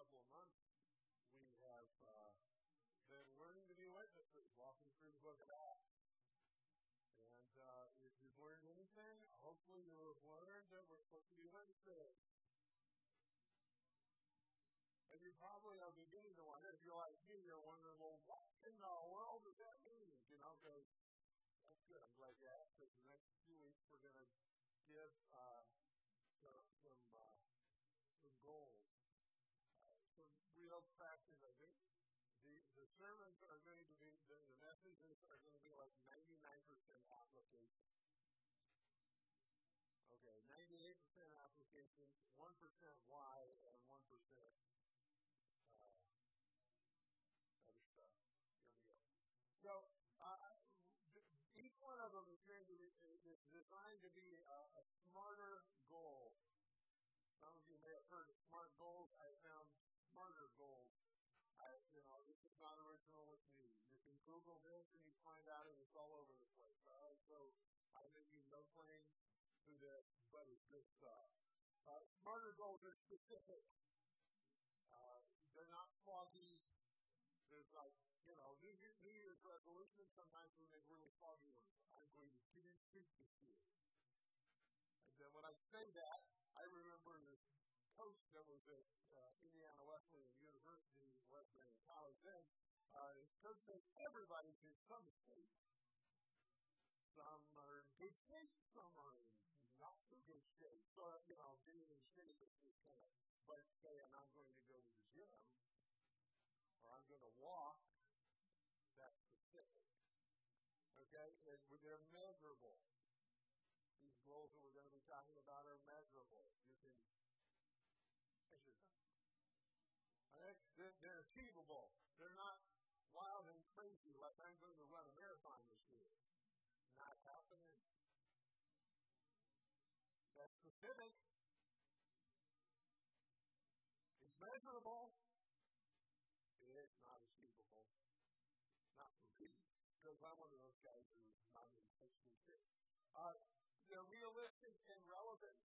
couple of months, we have uh, been learning to be witnesses, walking through the book of Acts. And uh, if you've learned anything, hopefully you have learned that we're supposed to be witnesses. And you probably are beginning to wonder, if you're like me, you're wondering, well, what in the world does that mean? You know, because that's good. I'm glad you asked. Because the next few weeks we're going to give sermons are going to be, the, the messages are going to be like 99% application. Okay, 98% application, 1% why, and 1% uh, other stuff. Here we go. So, uh, each one of them is going to be is designed to be a, a smarter goal. Some of you may have heard of smart goals. I found smarter goals. I, you know, this is not original Google this and you find out and it's all over the place. Right? So I may be no claim to this, but it's good stuff. Uh, smarter goals are specific. Uh, they're not foggy. There's like you know, New, Year, New Year's resolutions, sometimes we make really foggy ones. I'm going to keep speak this year. And then when I say that, I remember this coach that was at uh, Indiana Wesleyan University, Wesleyan College then. Uh, coach said, everybody's in some state. Some are in good shape, some are in not so good shape. So, you know, being in shape is just kind of, but saying I'm going to go to the gym, or I'm going to walk, that specific. Okay? And they're measurable. These goals that we're going to be talking about are measurable. You can measure them. Okay? They're, they're achievable. They're not marathon this year. Not happening. That's specific. It's measurable. It's not achievable. Not for me, because I'm one of those guys who's not intentionally fit. Uh, they're realistic and relevant.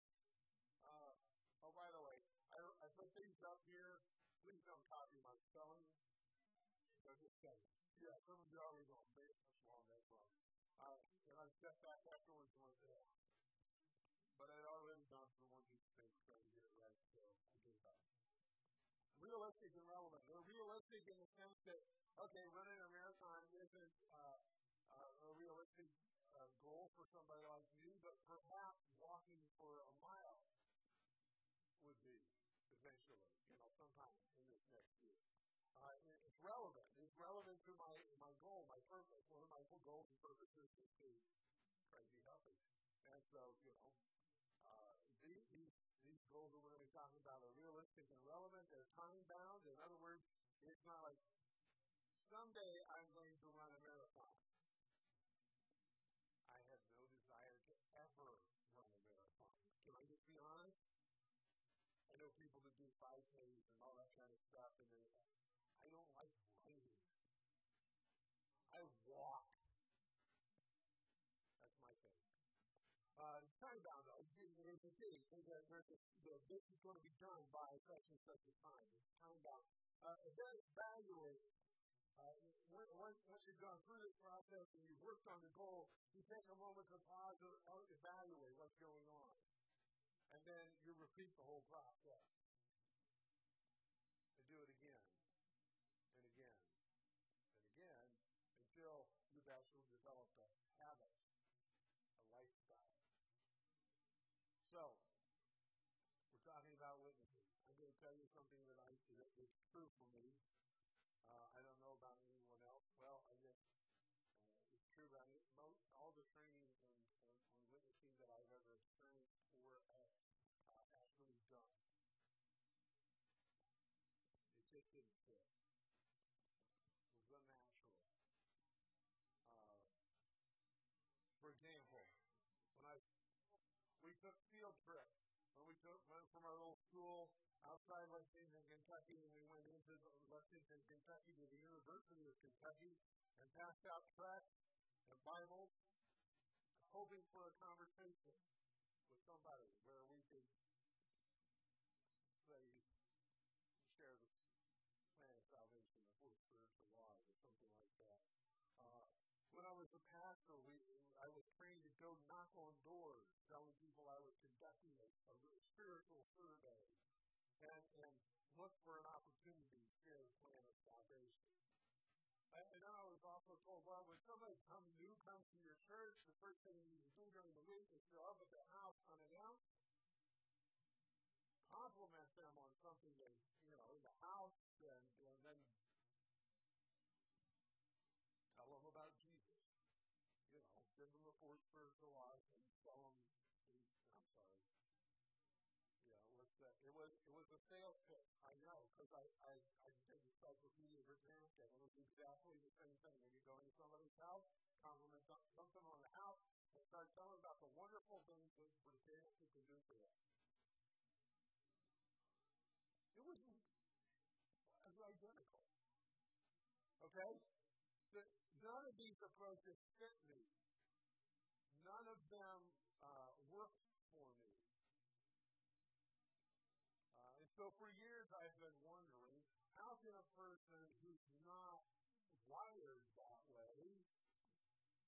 Uh, oh, by the way, I, I put these up here. Please don't copy my spelling. I'm just saying. Yeah, some of you already going, stepped back afterwards and went, yeah. But I'd already done some one these things trying to get it right, so I gave up. Realistic and relevant. They're realistic in the sense that okay, running a marathon isn't uh, a realistic uh, goal for somebody like me, but perhaps walking for a mile would be eventually, you know, sometime in this next year. Uh, it's relevant. It's relevant to my, my goal, my purpose. One of my goals and purposes is to to healthy. And so, you know, uh, these, these, these goals that we're going to be talking about are realistic and relevant. They're time bound. In other words, it's not like someday I'm going to run a marathon. I have no desire to ever run a marathon. Can I just be honest? I know people that do 5Ks and all that kind of stuff, and they, I don't like running. I walk. That's my thing. Uh, time bound, thing. There's a, there's the, this is going to be done by such and such a time. It's time bound. Uh, then evaluate uh, once, once you've gone through this process and you've worked on the goal, you take a moment to pause and evaluate what's going on. And then you repeat the whole process. And do it again, and again, and again, until you've actually developed a habit, a lifestyle. So, we're talking about witnesses. I'm going to tell you something that I true me uh, I don't know about anyone else. Well, I guess uh, it's true about it. Most all the training and, and, and witnessing that I've ever experienced or uh, uh, actually done, it just didn't fit. It was unnatural. Uh, for example, when I we took field trips when we took went from our little school outside Lexington, Kentucky, and we went into Lexington, Kentucky to the University of Kentucky and passed out tracts and Bibles, hoping for a conversation with somebody where we could say, share the plan of salvation, the four spiritual laws or something like that. Uh, when I was a pastor, we, I was trained to go knock on doors, telling people I was conducting a, a spiritual survey, and, and look for an opportunity to share the plan of salvation. And, and I was also told, well, when somebody come new comes to your church, the first thing you need to do during the week is show up at their house unannounced, compliment them on something they, you know, in the house, and, and then tell them about Jesus. You know, give them the four spiritual laws and tell them. I'm sorry. Yeah, it was that. It was it was a sales pitch. I know because I I I did Encyclopedia Britannica. It was exactly the same thing. When you go into somebody's house, compliment something on the house, and start telling about the wonderful things that Britannica can do for them. It was, it was identical. Okay? So none of these approaches fit me. None of them uh, worked for me. Uh, and so for years I've been wondering how can a person who's not wired that way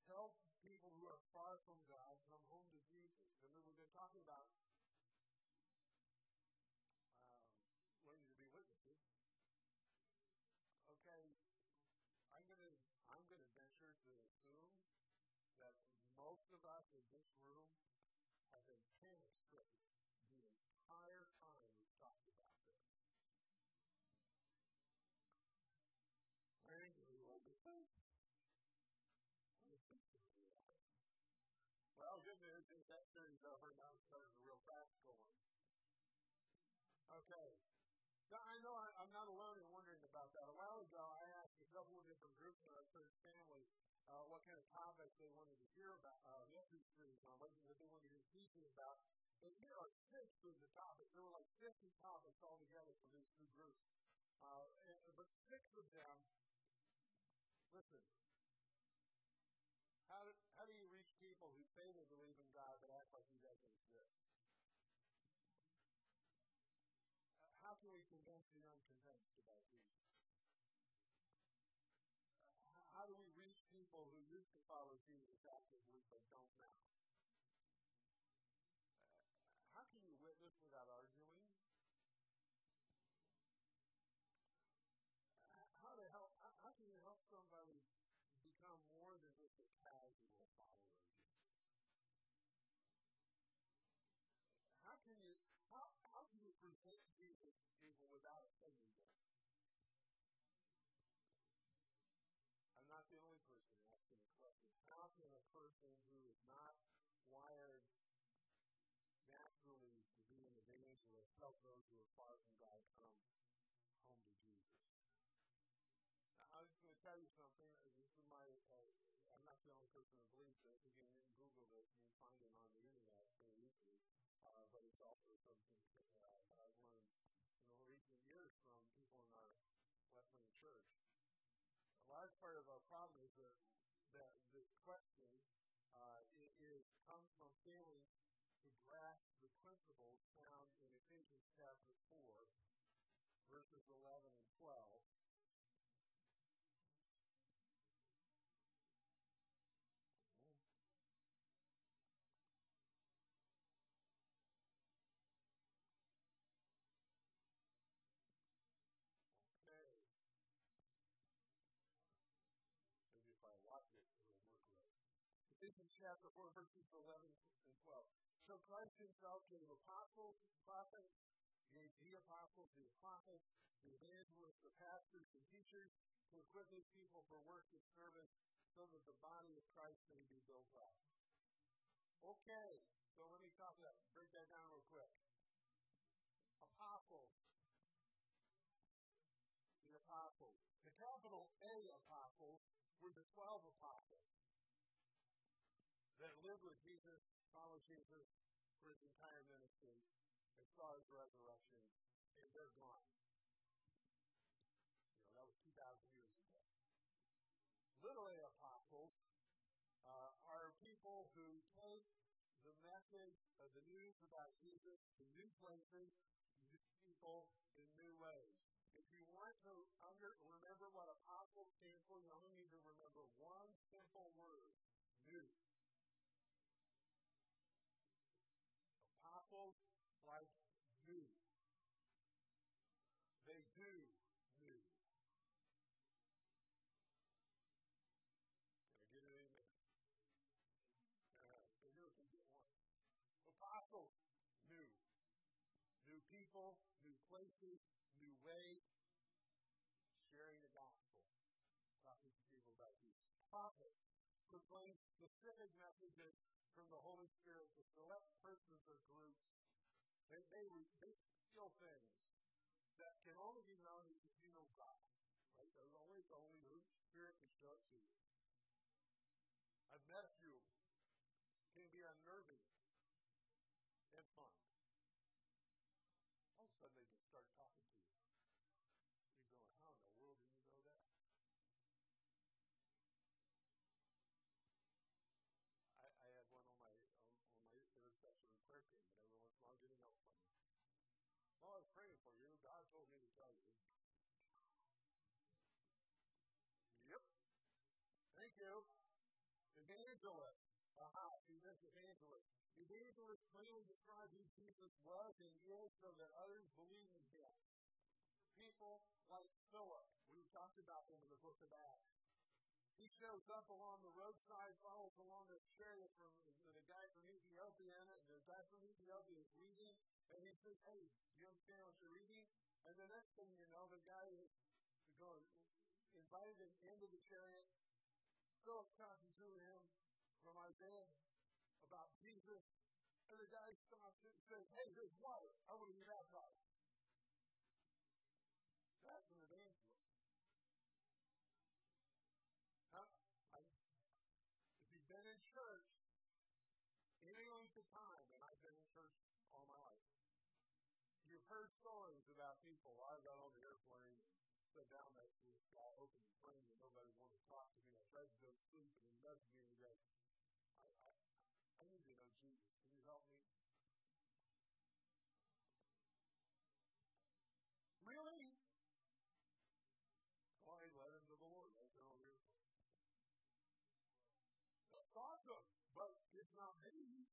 help people who are far from God come home to Jesus? And then we've been talking about um, learning to be witnesses. Okay, I'm gonna I'm gonna venture to assume that most of us in this room that series over. Now it's starting a real practical one. Okay. Now, I know I, I'm not alone in wondering about that. A while ago, I asked a couple of different groups in our church family uh, what kind of topics they wanted to hear about, uh, message what, they wanted to hear teaching about. And here are six of the topics. There were like 50 topics altogether for these two groups. Uh, and, but six of them, listen, how do, how do you reach people who say they believe in God but act like He doesn't exist? How can we convince the unconvinced about Jesus? how do we reach people who used to follow Jesus actively but don't now? How can you witness without arguing? How to help? How, can you help somebody become more than just a casual follower of Jesus? How can you? How, present Jesus to people without offending them? I'm not the only person asking the question. How can a person who is not wired naturally to be an evangelist help those who are far from God come home to Jesus? Now, I was going to tell you something. This is my. Uh, I'm not the only person who believes this. You can Google this and you can find it on the internet very easily. Uh, but it's also something that uh, from people in our Wesleyan church a large part of our problem is that, that this question uh, is, comes from failing to grasp the principles found in Ephesians chapter 4, verses 11 and 12. Chapter 4, verses 11 and 12. So Christ himself gave apostles, prophets, gave the apostles, the prophets, the evangelists, the pastors, and teachers to equip his people for works of service so that the body of Christ may be built up. Okay, so let me talk that, break that down real quick. Apostles. The apostles. The capital A apostles were the 12 apostles that lived with Jesus, followed Jesus for his entire ministry, and saw his resurrection, and they're gone. You know, that was 2,000 years ago. A apostles uh, are people who take the message of the news about Jesus to new places, new people, in new ways. If you want to under, remember what apostles stand for, you only need to remember one simple word new. Apostles like new. They do new. Can I get an amen? Uh, so here we get one. Apostles, new. New people, new places, new way, sharing the gospel. Talking to people about these prophets proclaim specific messages from the Holy Spirit to select persons or groups. They, they, they feel things that can only be known if you know God. Right? There's always only the Holy Spirit can show it to you. I've met a few. Can be unnerving and fun. All of a sudden, they just start talking to you. You're going, how in the world did you know that? I, I had one on my on, on my intercession and prayer team, and every once in a while, I get a note from them. Well, I was praying for you. God told me to tell you. Yep. Thank you. Evangelist. Aha, see this evangelist. Evangelist clearly describes who Jesus was and is so that others believe in him. People like Philip, we talked about him in the book of Acts. He shows up along the roadside, follows along the chariot from the guy from Ethiopia, and the guy from Ethiopia is reading, and he says, Hey, do you understand what you're reading? And the next thing you know, the guy going, invited him into the chariot. Philip talking to him from Isaiah about Jesus. And the guy stops and says, Hey, there's water. I want to be baptized. Sat down next to this guy, plane, and nobody wanted to talk to me. I tried to go to sleep, and he and he goes, I, I, I need to know Jesus. Can you help me? Really? Well, I led him to the Lord. That's all here. That's awesome, but it's not me.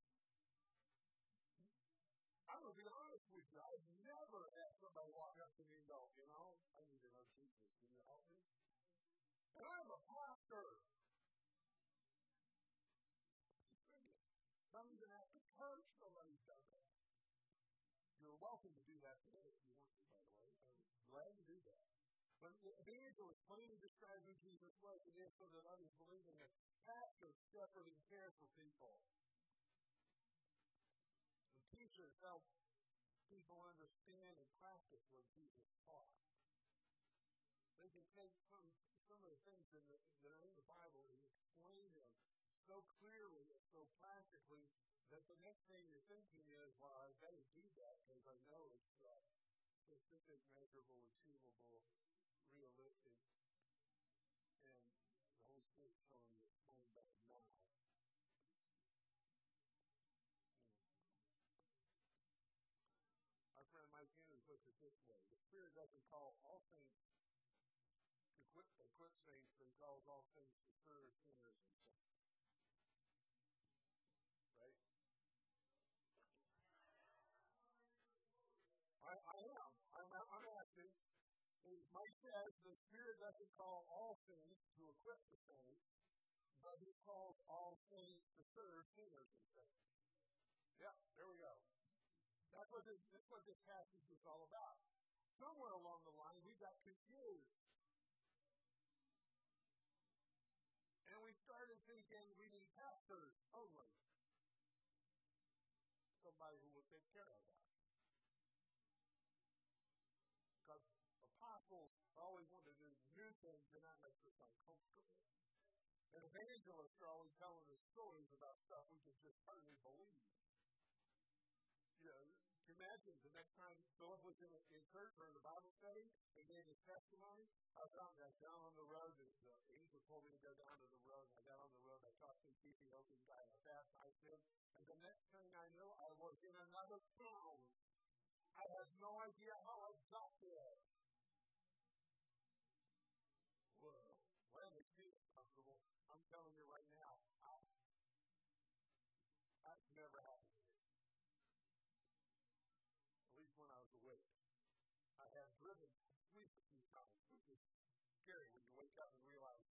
I'm going to be honest with you. I've never You help? And I'm a pastor. Some even after church, nobody's done that. You're welcome to do that today if you want to, by the way. I'm glad to do that. But the evangelist plainly describes who Jesus was and is so that others believe in him. Pastors shepherd and care for people. And teachers help people understand and practice what Jesus taught. Take some, some of the things in the, that are in the Bible and explain them so clearly and so practically that the next thing you're thinking is, well, I better do that because I know it's uh, specific, measurable, achievable, realistic, and the Holy Spirit telling you it's going back now. Our friend Mike Henry puts it this way The Spirit doesn't call all to quit saints, but He calls all things to serve sinners and saints. Right? I, I am. I'm, I'm asking. Mike says the Spirit doesn't call all things to equip the saints, but He calls all things to serve sinners and saints. Yeah, there we go. That's what this, that's what this passage is all about. Somewhere along the line, we got confused. We need pastors only. Somebody who will take care of us. Because apostles always want to do new things and not make us uncomfortable. And evangelists are always telling us stories about stuff we can just hardly believe. You know, imagine the next time Philip was in, in church or the Bible study and gave his testimony? I found that down on the road, the, the angel told me to go down to the road. I got on the road, I talked to the Ethiopian guy, I baptized him, and the next thing I knew, I was in another town. I had no idea how I got there. Awake. I have driven sleep a few times, which is scary when you wake up and realize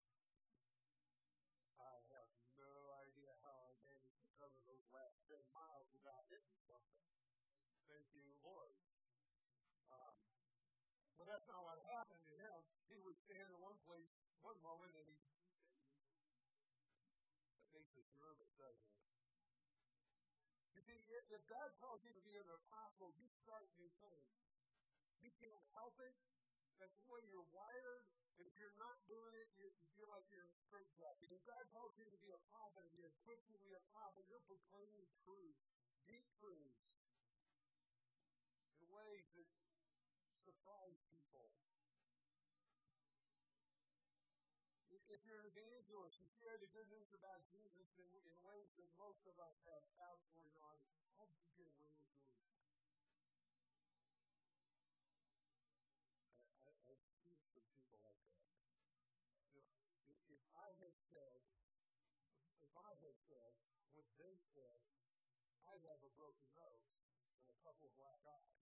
I have no idea how I managed to cover those last 10 miles without hitting something. Thank you, Lord. Um, but that's not what happened to him. He would stand in one place one moment and he. That makes us nervous, doesn't it? If God calls you to be an apostle, you start new things. You can't help it. That's the way you're wired. If you're not doing it, you, feel like you're in straight jacket. If God calls you to be a prophet, and you're equipped to be a prophet, you're proclaiming truth, deep truths, in ways that surprise people. If you're an evangelist, you share the good news about Jesus in, in ways that most of us have absolutely no idea. How you get away with doing that? if I had said, if I had said what they said, I'd have a broken nose and a couple of black eyes.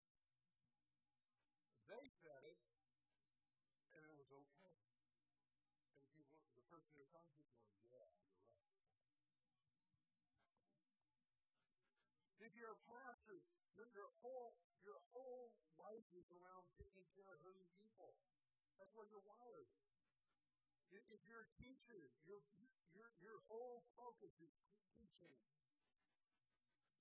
They said it, and it was okay. And people, the person who comes to going, yeah, you're a pastor, then your whole your whole life is around taking care of hurting people. That's where you're wired. If you're a teacher, your, your, your whole focus is teaching.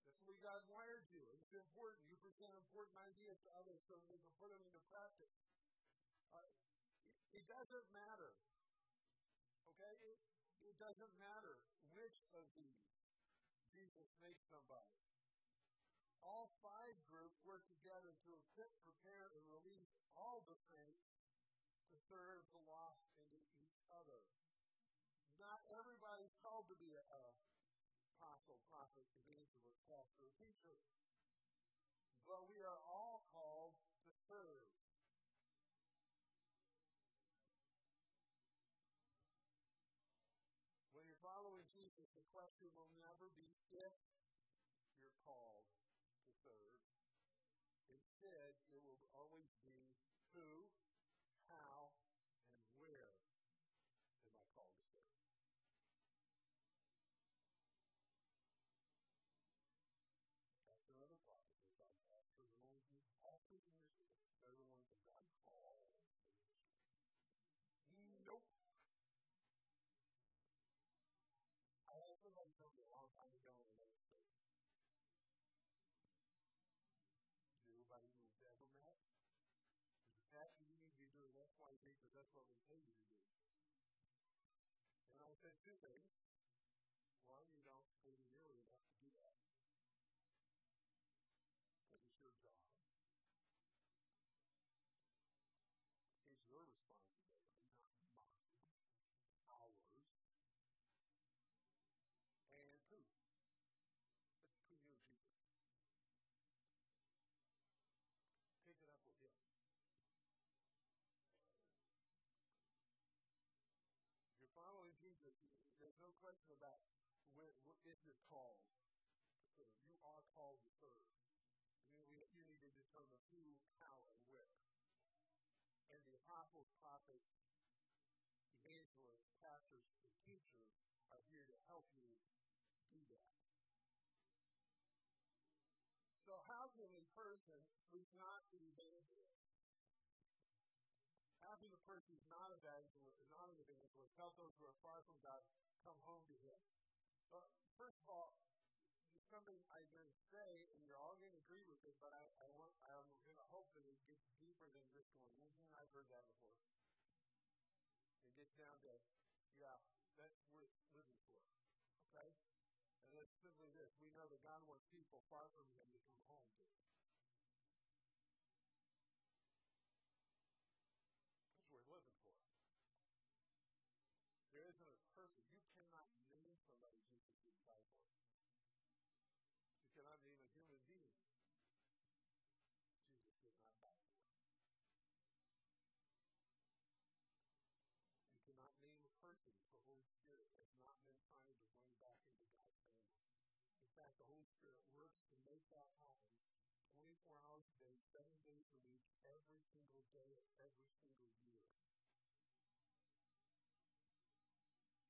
That's what God wired you. It's important. You present important ideas to others so they can put them into practice. Uh, it, it doesn't matter. Okay? It, it doesn't matter which of these Jesus makes somebody. All five groups work together to equip, prepare, and release all the saints to serve the lost and each other. Not everybody's called to be a, a apostle, prophet, evangelist, pastor, teacher. But we are all called to serve. When you're following Jesus, the question will never be if you're called what we pay you to do. And I said two things. No question about when, if you're called to serve. You are called to serve. We, you need to determine who, how, and where. And the apostles, prophets, evangelists, pastors, and teachers are here to help you do that. So how can a person who's not an evangelist having a person who's not evangelist, not an evangelist, help those who are far from God come home to Him. But first of all, something I'm going to say, and you're all going to agree with it, but I, I want, I'm going to hope that it gets deeper than just going, mm-hmm, I've heard that before. It gets down to, yeah, that's worth living for. Okay? And it's simply this. We know that God wants people far from Him to come home to Him. Not been trying to bring back into God's family. In fact, the Holy Spirit works to make that happen 24 hours a day, seven days a week, every single day of every single year.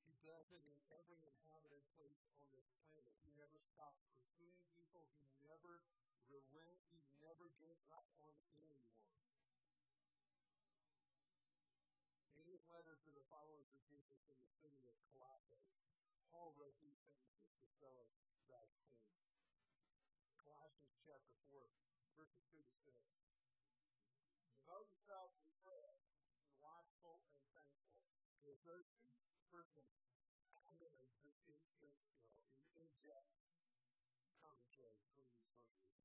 He does it in every inhabited place on this planet. He never stops pursuing people. He never relents. He never gives up on the followers of Jesus in the city of Colossae, Paul wrote these sentences to us God's plan. Colossians chapter 4, verses 2 to 6. Devote yourself to prayer, and watchful and thankful. Because those two persons in, in, in, you in, in depth commentary between these verses.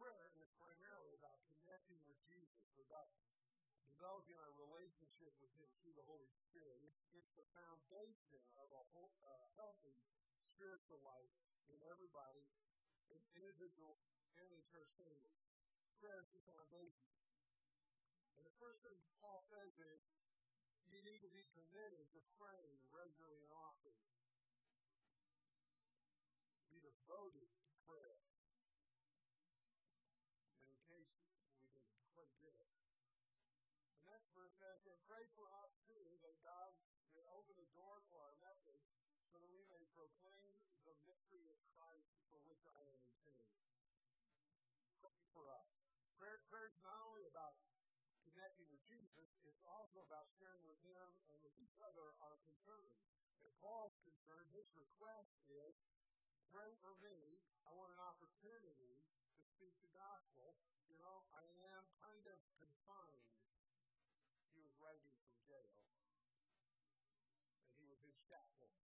Prayer is primarily about connecting with Jesus, about developing our relationship with Him through the Holy Spirit. It's, it's the foundation of a whole, uh, healthy spiritual life in everybody, in individual and in church family. Prayer is the foundation. And the first thing Paul says is, you need to be committed to praying regularly and often. Be devoted to prayer. And in case we didn't quite get it, the next verse says, and pray for us too, that God may open the door for our message so that we may proclaim the mystery of Christ for which I am intended. Pray for us. Prayer, prayer is not only about connecting with Jesus, it's also about sharing with Him and with each other our concerns. And Paul's concern, his request is, pray for me. I want an opportunity to speak the gospel. You know, I am kind of confined. He was writing from jail. And shackles.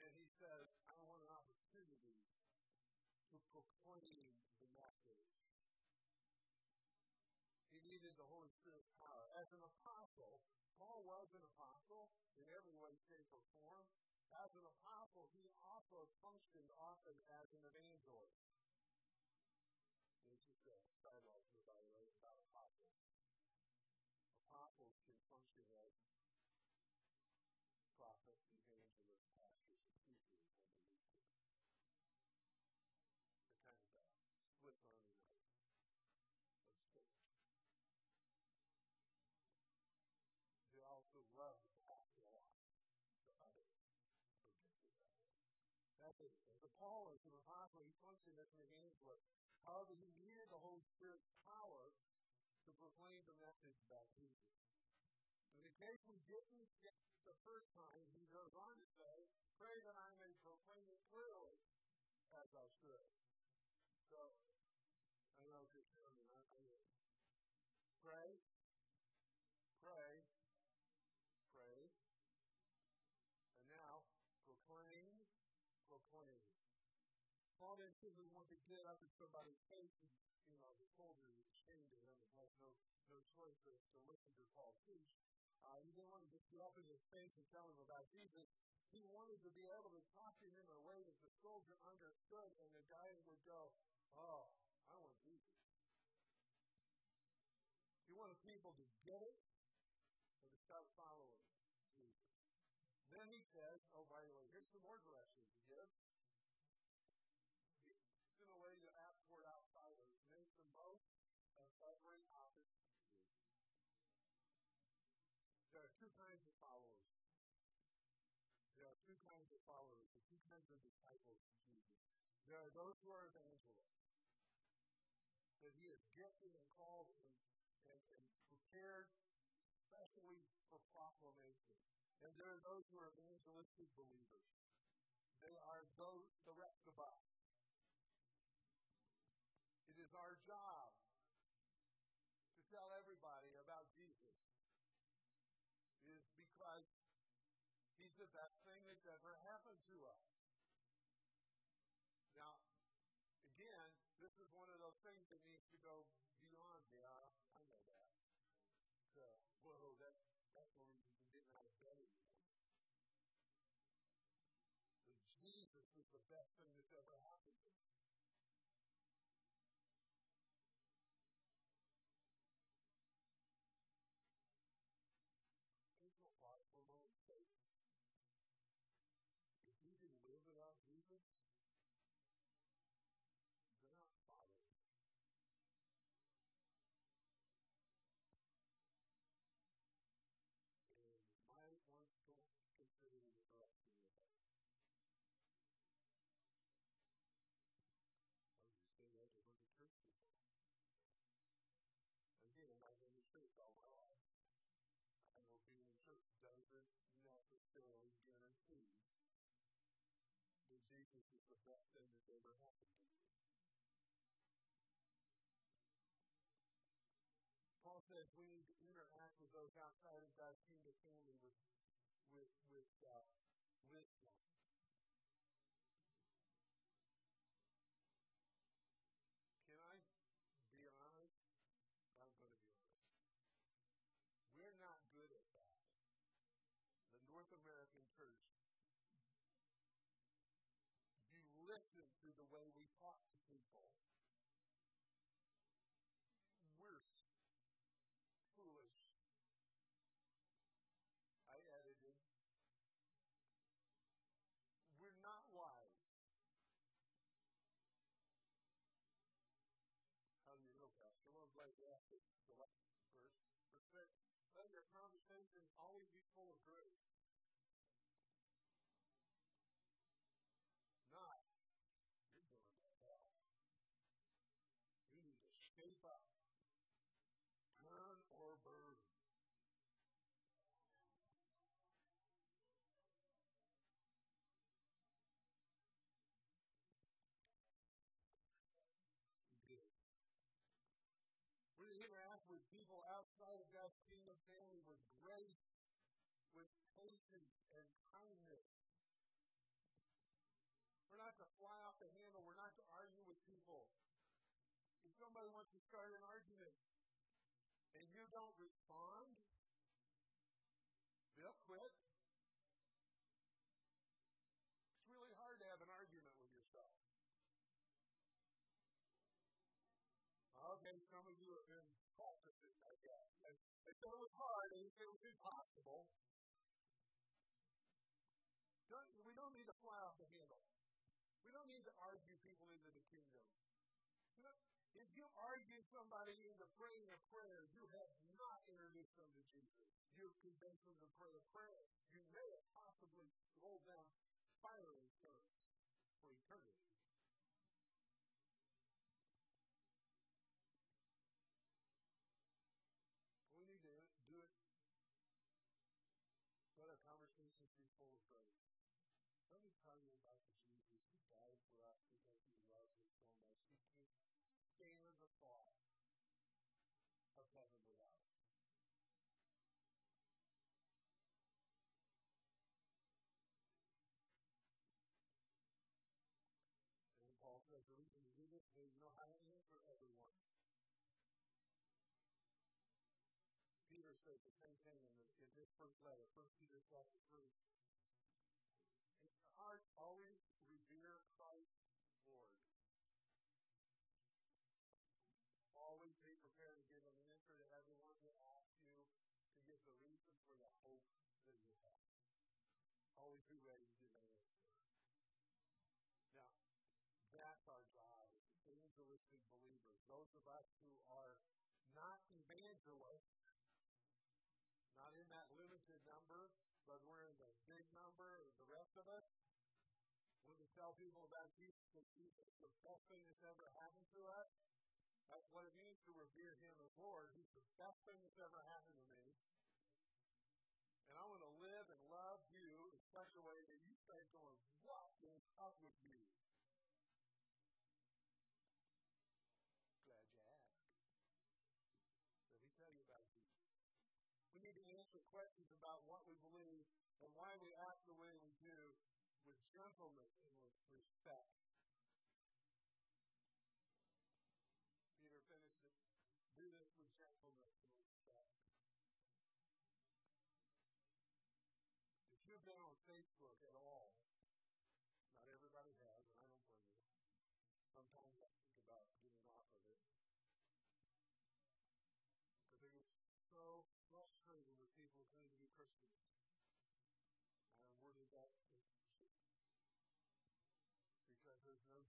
And he says, I want an opportunity to proclaim the message he needed the Holy Spirit's power. As an apostle, Paul was an apostle in every way, shape, or form. As an apostle, he also functioned often as an evangelist. This is a by the way, about apostles. Apostles can function as prophets, evangelists, pastors, and teachers when they need to. They're kind of a Swiss Army knife of church. They also love to pass it along to others. The Paul is an apostle. He functioned as an evangelist. However, he needed the Holy Spirit's power to proclaim the message about Jesus. In the case we didn't get it the first time, he goes on to say, Pray that I may proclaim it clearly as I should. So, I know if you're sure, I mean, pray, pray, pray, and now proclaim, proclaim. Want to get up in somebody's face and, you know, the soldier was ashamed of him and had no, no choice to, to listen to Paul preach. Uh, he didn't want to just get up in his face and tell him about Jesus. He wanted to be able to talk to him in a way that the soldier understood and the guy would go, Oh, I want Jesus. He wanted people to get it and to start following Jesus. Then he says, Oh, by the way, here's some more directions followers, the two kinds of disciples of Jesus. There are those who are evangelists, that he has gifted and called and, and, and prepared especially for proclamation. And there are those who are evangelistic believers. They are those, the rest of us. It is our job to tell everybody about Jesus. It is because He's the best thing that's ever happened to us. Now, again, this is one of those things that needs to go beyond me. I, know that. So, whoa, that, that's the reason you of bed anymore. But Jesus is the best thing that's ever happened to me. Jesus is the best thing that's ever happened to you. Paul says we need to interact with those outside of God's kingdom family with with with uh, wisdom. Can I be honest? I'm going to be honest. We're not good at that. The North American church. Talk to people. We're foolish. I edited. We're not wise. How do you know, Pastor? Well, asked it the last verse. But let your conversation always be full of grace. Shape. Turn or. We're to interact with people outside of God's kingdom family with grace, somebody wants to start an argument and you don't respond, they'll quit. It's really hard to have an argument with yourself. Okay, some of you have been practicing, I guess. They said it was hard and it was impossible. Don't, we don't need to fly off the handle. We don't need to argue people into you argue somebody into praying a prayer, you have not introduced them to Jesus. You've convinced them to pray a prayer. You may have possibly rolled down fiery curves for eternity. We need to do it. Let our conversations be full of grace. Let me tell you about the Jesus who died for us because he loves us so much. He can't thought of heaven without us. And Paul says the reason do this is answer everyone. Peter says the same thing in, the, in his first letter, 1 Peter chapter 3. In your heart, always revere Christ Lord. Always be prepared to give an answer to everyone who asks you to reason for the hope that you have. Always be ready to give an answer. Now, that's our job as evangelistic believers. Those of us who are not evangelists, not in that limited number, but we're in the big number, the rest of us. When we tell people about Jesus, that Jesus the best thing that's ever happened to us, that's what it means to revere Him as Lord. He's the best thing that's ever happened to me. I want to live and love you in such a way that you start going, is up with you? Glad you asked. Let me tell you about Jesus. We need to answer questions about what we believe and why we act the way we do with gentleness and with respect.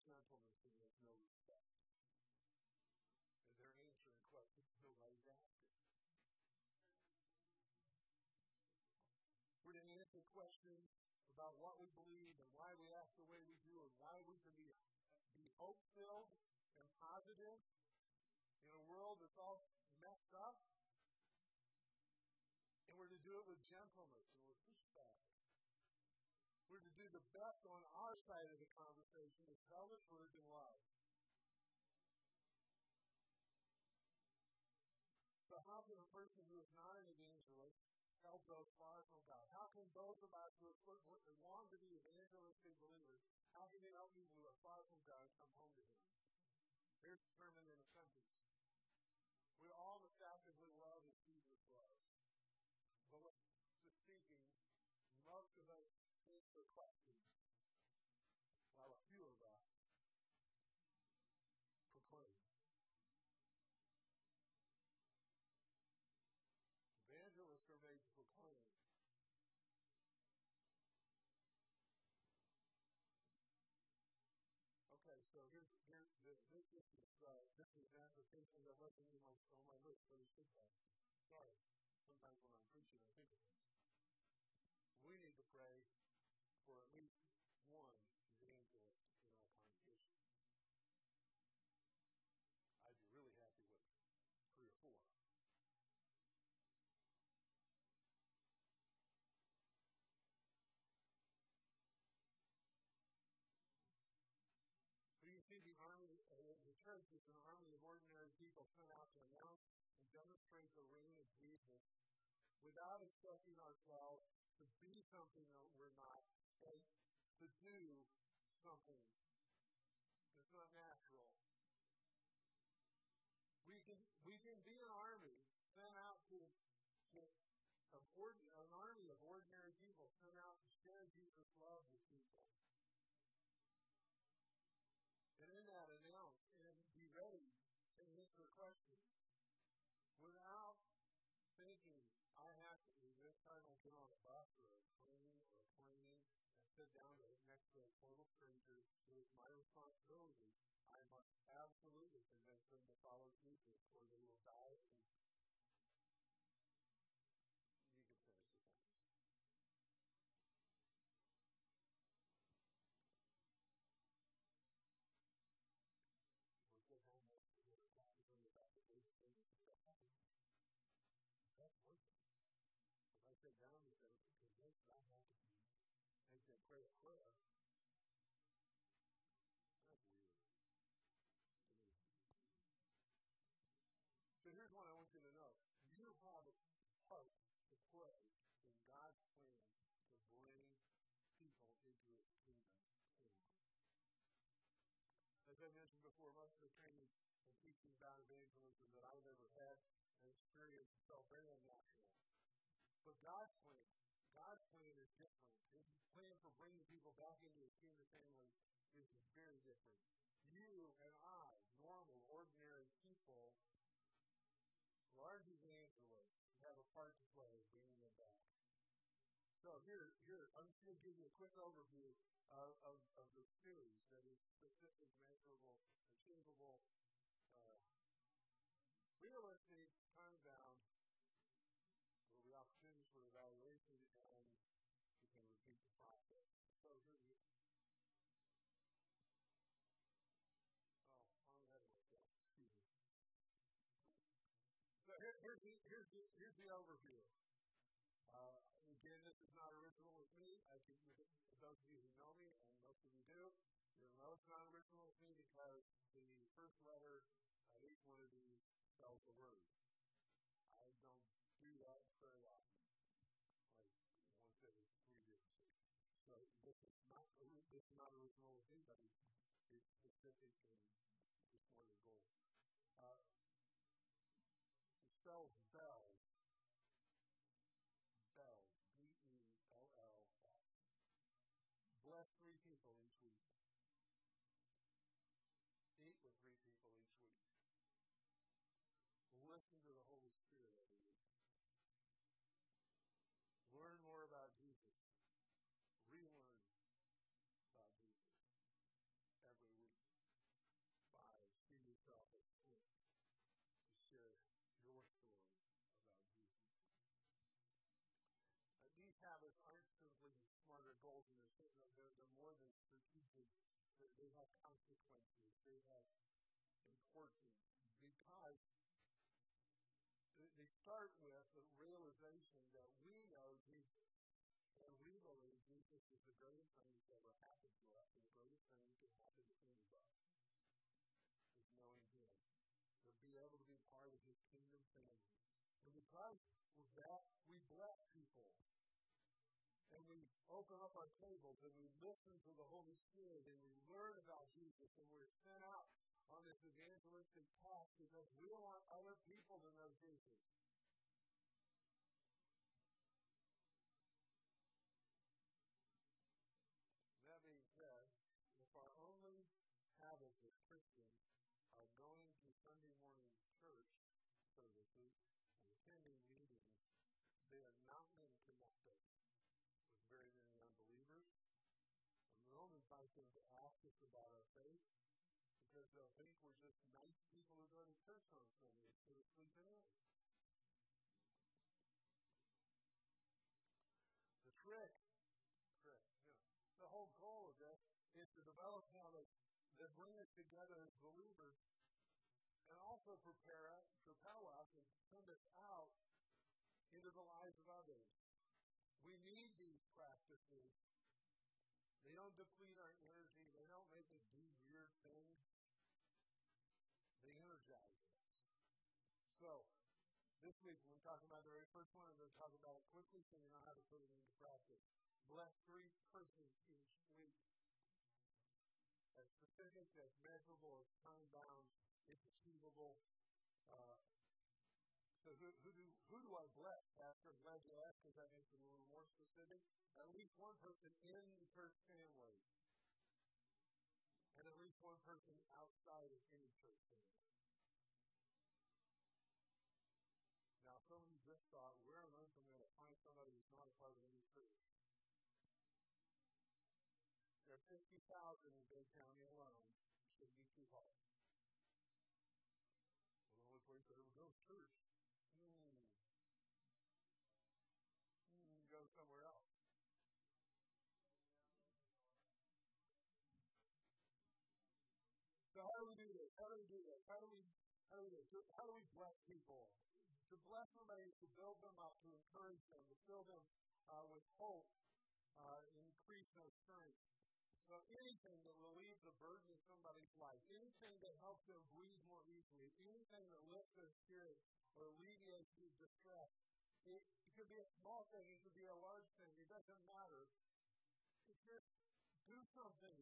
Gentleness and there's no respect. And they're answering questions nobody's asking. We're going to answer questions about what we believe and why we act the way we do and why we can be, be hope filled and positive in a world that's all messed up. And we're to do it with gentleness and with respect. We're to do the best on side of the conversation to tell the truth in love. So how can a person who is not an evangelist help those far from God? How can those of us who long to be evangelistic believers, how can they help people who are far from God come home to Him? Here's the sermon in a sentence. This, is an application that wasn't on on my list, but it should have. Sorry, sometimes when I'm preaching, I think of this. We need to pray for at least one evangelist in our congregation. I'd be really happy with three or four. Church is an army of ordinary people sent out to announce and demonstrate the reign of Jesus without expecting ourselves to be something that we're not okay, to do something that's not natural. We can, we can be an army sent out to, to an army of ordinary people sent out to share Jesus' love with people. Is my responsibility, I must absolutely convince them to follow Jesus or they will die. And you can finish the sentence. We'll get home with the classes the back of the That's working. If I sit down with them, convinced I have to make that prayer prayer. I mentioned before, most of the training and teaching about evangelism that I've ever had and experienced felt very unnatural. But God's plan God's plan is different. His plan for bringing people back into his kingdom family is very different. You and I, normal, ordinary people, large evangelists, have a part to play in bringing them back. So here, here, I'm just going to give you a quick overview of, of, of the series that is specific, measurable, achievable, uh, realistic, time bound, will be opportunities for evaluation, and you can repeat the process. So here you Oh, here's, the, here's, the, here's the overview. Uh, again, this is not original with me. I can, those of you who know me, and most of you do, it's not original me because the first letter of each one of these spells the word. I don't do that very often, like once every three years. So this is not this is not original with anybody. It's specific and just more the goal. Listen to the Holy Spirit every week. Learn more about Jesus. Relearn about Jesus every week by seeing yourself as point to share your story about Jesus. Uh, these habits aren't simply smarter goals, and they're, they're, they're more than strategic. They have consequences. They have importance because they start with the realization that we know Jesus and we believe Jesus is the greatest thing that's ever happened to us, and the greatest thing that can happen to anybody is knowing Him. To be able to be part of His kingdom family. And because of that, we bless people. And we open up our tables and we listen to the Holy Spirit and we learn about Jesus and we're sent out on this evangelistic path because we want other people to know Jesus. To ask us about our faith because they'll think we're just nice people who go to church on Sunday instead of sleeping in. The trick, trick, yeah. The whole goal of this is to develop habits that bring us together as believers and also prepare us, propel us, and send us out into the lives of others. We need these practices. They don't deplete our energy. They don't make us do weird things. They energize us. So, this week, we're talking about the very first one, I'm going to talk about it quickly so you know how to put it into practice. Bless three persons each week. As specific, as measurable, as time bound, it's achievable. Uh, so who, who, do, who do I bless, I'm glad you asked because that makes it a little more specific. At least one person in the church family. And at least one person outside of any church family. Now, some of you just thought, where on earth am I going to find somebody who's not a part of any church? There are 50,000 in Bay County alone. It shouldn't be too hard. Well, the only place I ever go is church. How do we how do we? How do we bless people? To bless somebody to build them up, to encourage them, to fill them uh, with hope, uh, increase their strength. So anything that relieves the burden of somebody's life, anything that helps them breathe more easily, anything that lifts their spirit or alleviates their distress, it, it could be a small thing, it could be a large thing, it doesn't matter. It's just do something.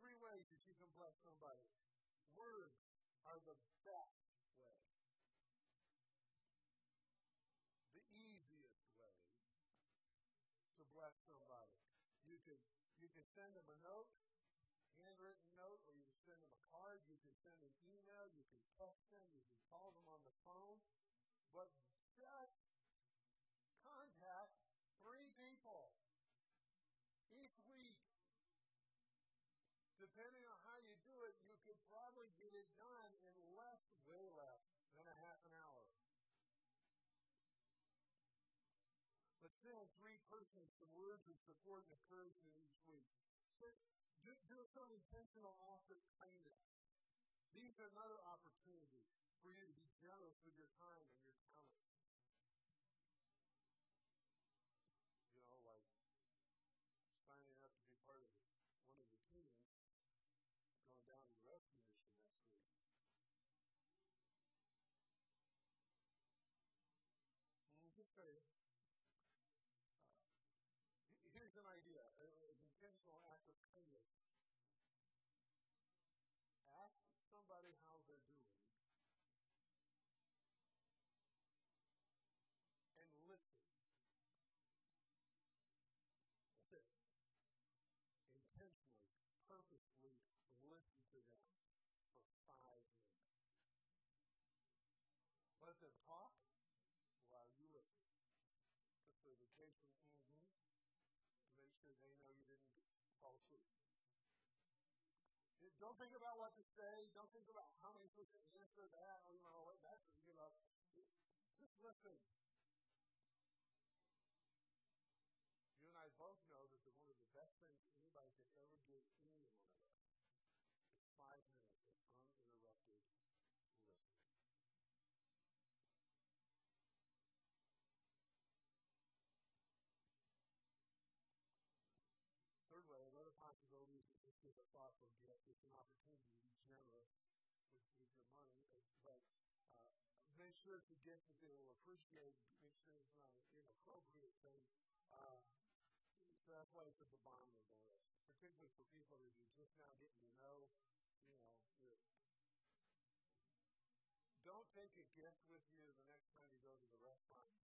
Three ways that you can bless somebody. Words are the best way. The easiest way to bless somebody. You can you can send them a note, handwritten note, or you can send them a card. You can send an email. You can text them. You can call them on the phone. But just contact three people each week. Depending send three persons some words of support and encouragement each week. So do, do some intentional acts of kindness. These are another opportunity for you to be generous with your time and your talents. You know, like signing up to be part of one of the teams going down to the rescue mission next week. And just say, here's an idea an intentional act of kindness. Ask somebody how they're doing and listen. That's it. Intentionally, purposely listen to them for five minutes. Let them talk while you listen. Just for the case of mm-hmm sure they know you didn't fall asleep. Don't think about what to say. Don't think about how many people can answer that or you know what that's you know. Just listen. You and I both know that the, one of the best things anybody could ever give any one of us is five minutes of uninterrupted listening. Thoughtful gift. It's an opportunity to be generous with, with your money. But uh, make sure it's a gift that they will appreciate. Make sure it's not an inappropriate thing. Uh, so that's why it's at the bottom of the list, particularly for people that are just now getting to know, you know, don't take a gift with you the next time you go to the restaurant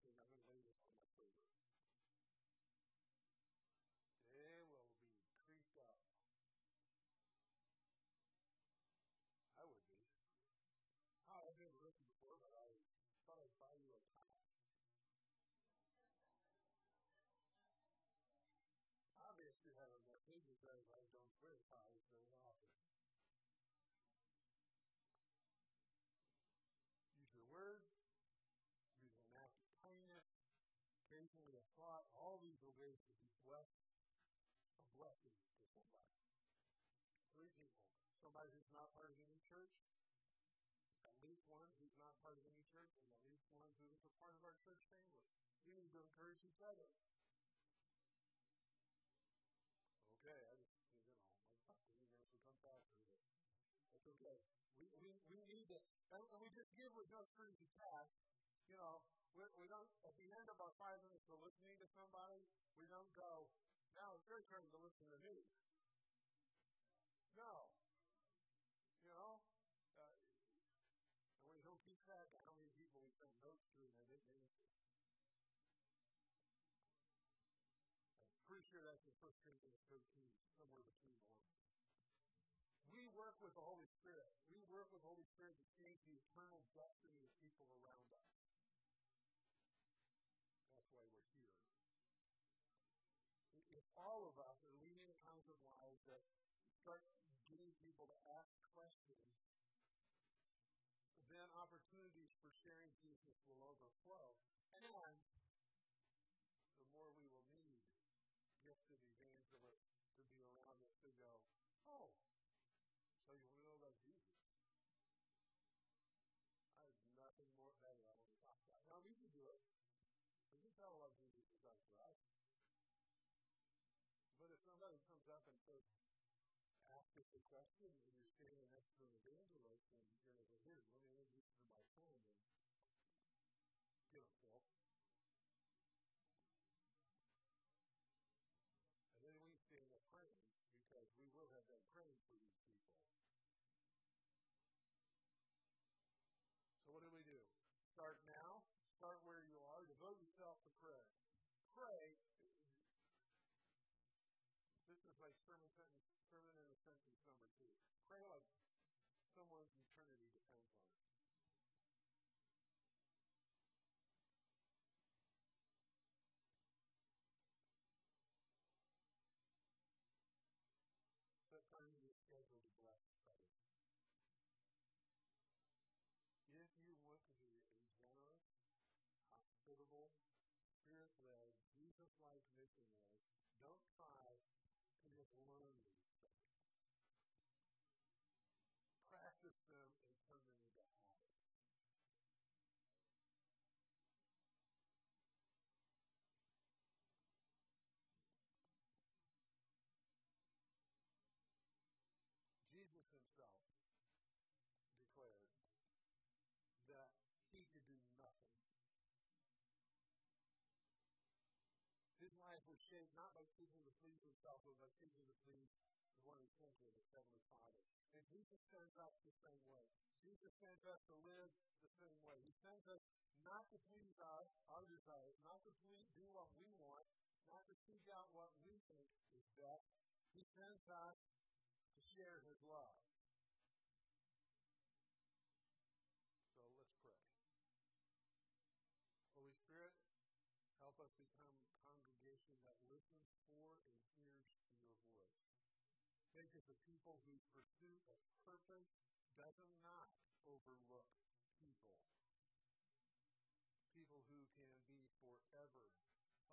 because I don't ties very often. use your word, use an act of kindness, occasionally a thought. All these are ways to be blessed, a blessing to somebody. Three people. Somebody who's not part of any church, at least one who's not part of any church, and at least one who is a part of our church family. We need to encourage each other. Okay, I just, you know, I'm talking to you guys who come faster. That's okay. We, we, we need to, and, and we just give with no strings attached. You know, we, we don't, at the end of our five minutes of listening to somebody, we don't go, now it's your turn to listen to me. No. You know? Uh, and we don't keep track of how many people we send notes to and they didn't answer. I'm pretty sure that's in 1 Corinthians 13, somewhere between the lines. We work with the Holy Spirit. Work the Holy Spirit to change the eternal destiny of people around us. That's why we're here. If all of us are leading kinds of lives that start getting people to ask questions, then opportunities for sharing Jesus will overflow. And the more we will need gifted evangelists to be around us to go, have nothing more better I want to talk about. Now, we can do it. We can tell what Jesus has done for us. But if somebody comes up and says, ask us a question, and you're standing next to an evangelist, and you're going to here, let me introduce you to my friend, and get him, Phil. And then we stand up praying because we will have been praying for these people. So what do we do? Start now. Start where you are. Devote yourself to prayer. Pray. This is like sermon sentence, sermon number two. Pray like someone's eternity depends on it. Set time in your schedule to bless others. If you want to be a generous, hospitable, spirit led, Jesus like missionary, don't try to just learn not by seeking to please himself, but by seeking to please the one who sent him, his heavenly Father. And Jesus sends us the same way. Jesus sends us to live the same way. He sends us not to please us, our desires, not to please, do what we want, not to seek out what we think is best. He sends us to share his love. Holy Spirit, help us become a congregation that listens for and hears your voice. Make us a people whose pursuit of purpose does not overlook people. People who can be forever.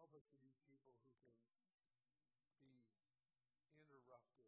Help us to be people who can be interrupted